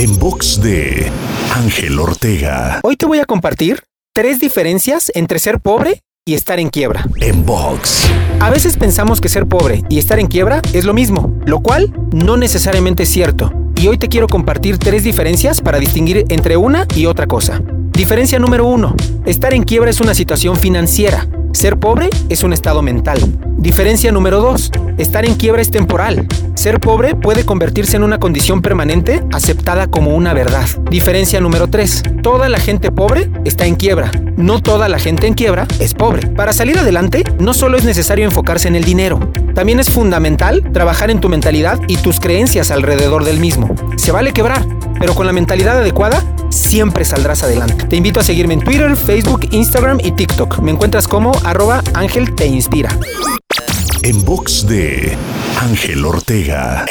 En box de Ángel Ortega. Hoy te voy a compartir tres diferencias entre ser pobre y estar en quiebra. En box. A veces pensamos que ser pobre y estar en quiebra es lo mismo, lo cual no necesariamente es cierto. Y hoy te quiero compartir tres diferencias para distinguir entre una y otra cosa. Diferencia número uno. Estar en quiebra es una situación financiera. Ser pobre es un estado mental. Diferencia número 2. Estar en quiebra es temporal. Ser pobre puede convertirse en una condición permanente aceptada como una verdad. Diferencia número 3. Toda la gente pobre está en quiebra. No toda la gente en quiebra es pobre. Para salir adelante, no solo es necesario enfocarse en el dinero. También es fundamental trabajar en tu mentalidad y tus creencias alrededor del mismo. Se vale quebrar, pero con la mentalidad adecuada, siempre saldrás adelante. Te invito a seguirme en Twitter, Facebook, Instagram y TikTok. Me encuentras como arroba Ángel Te Inspira. En box de Ángel Ortega.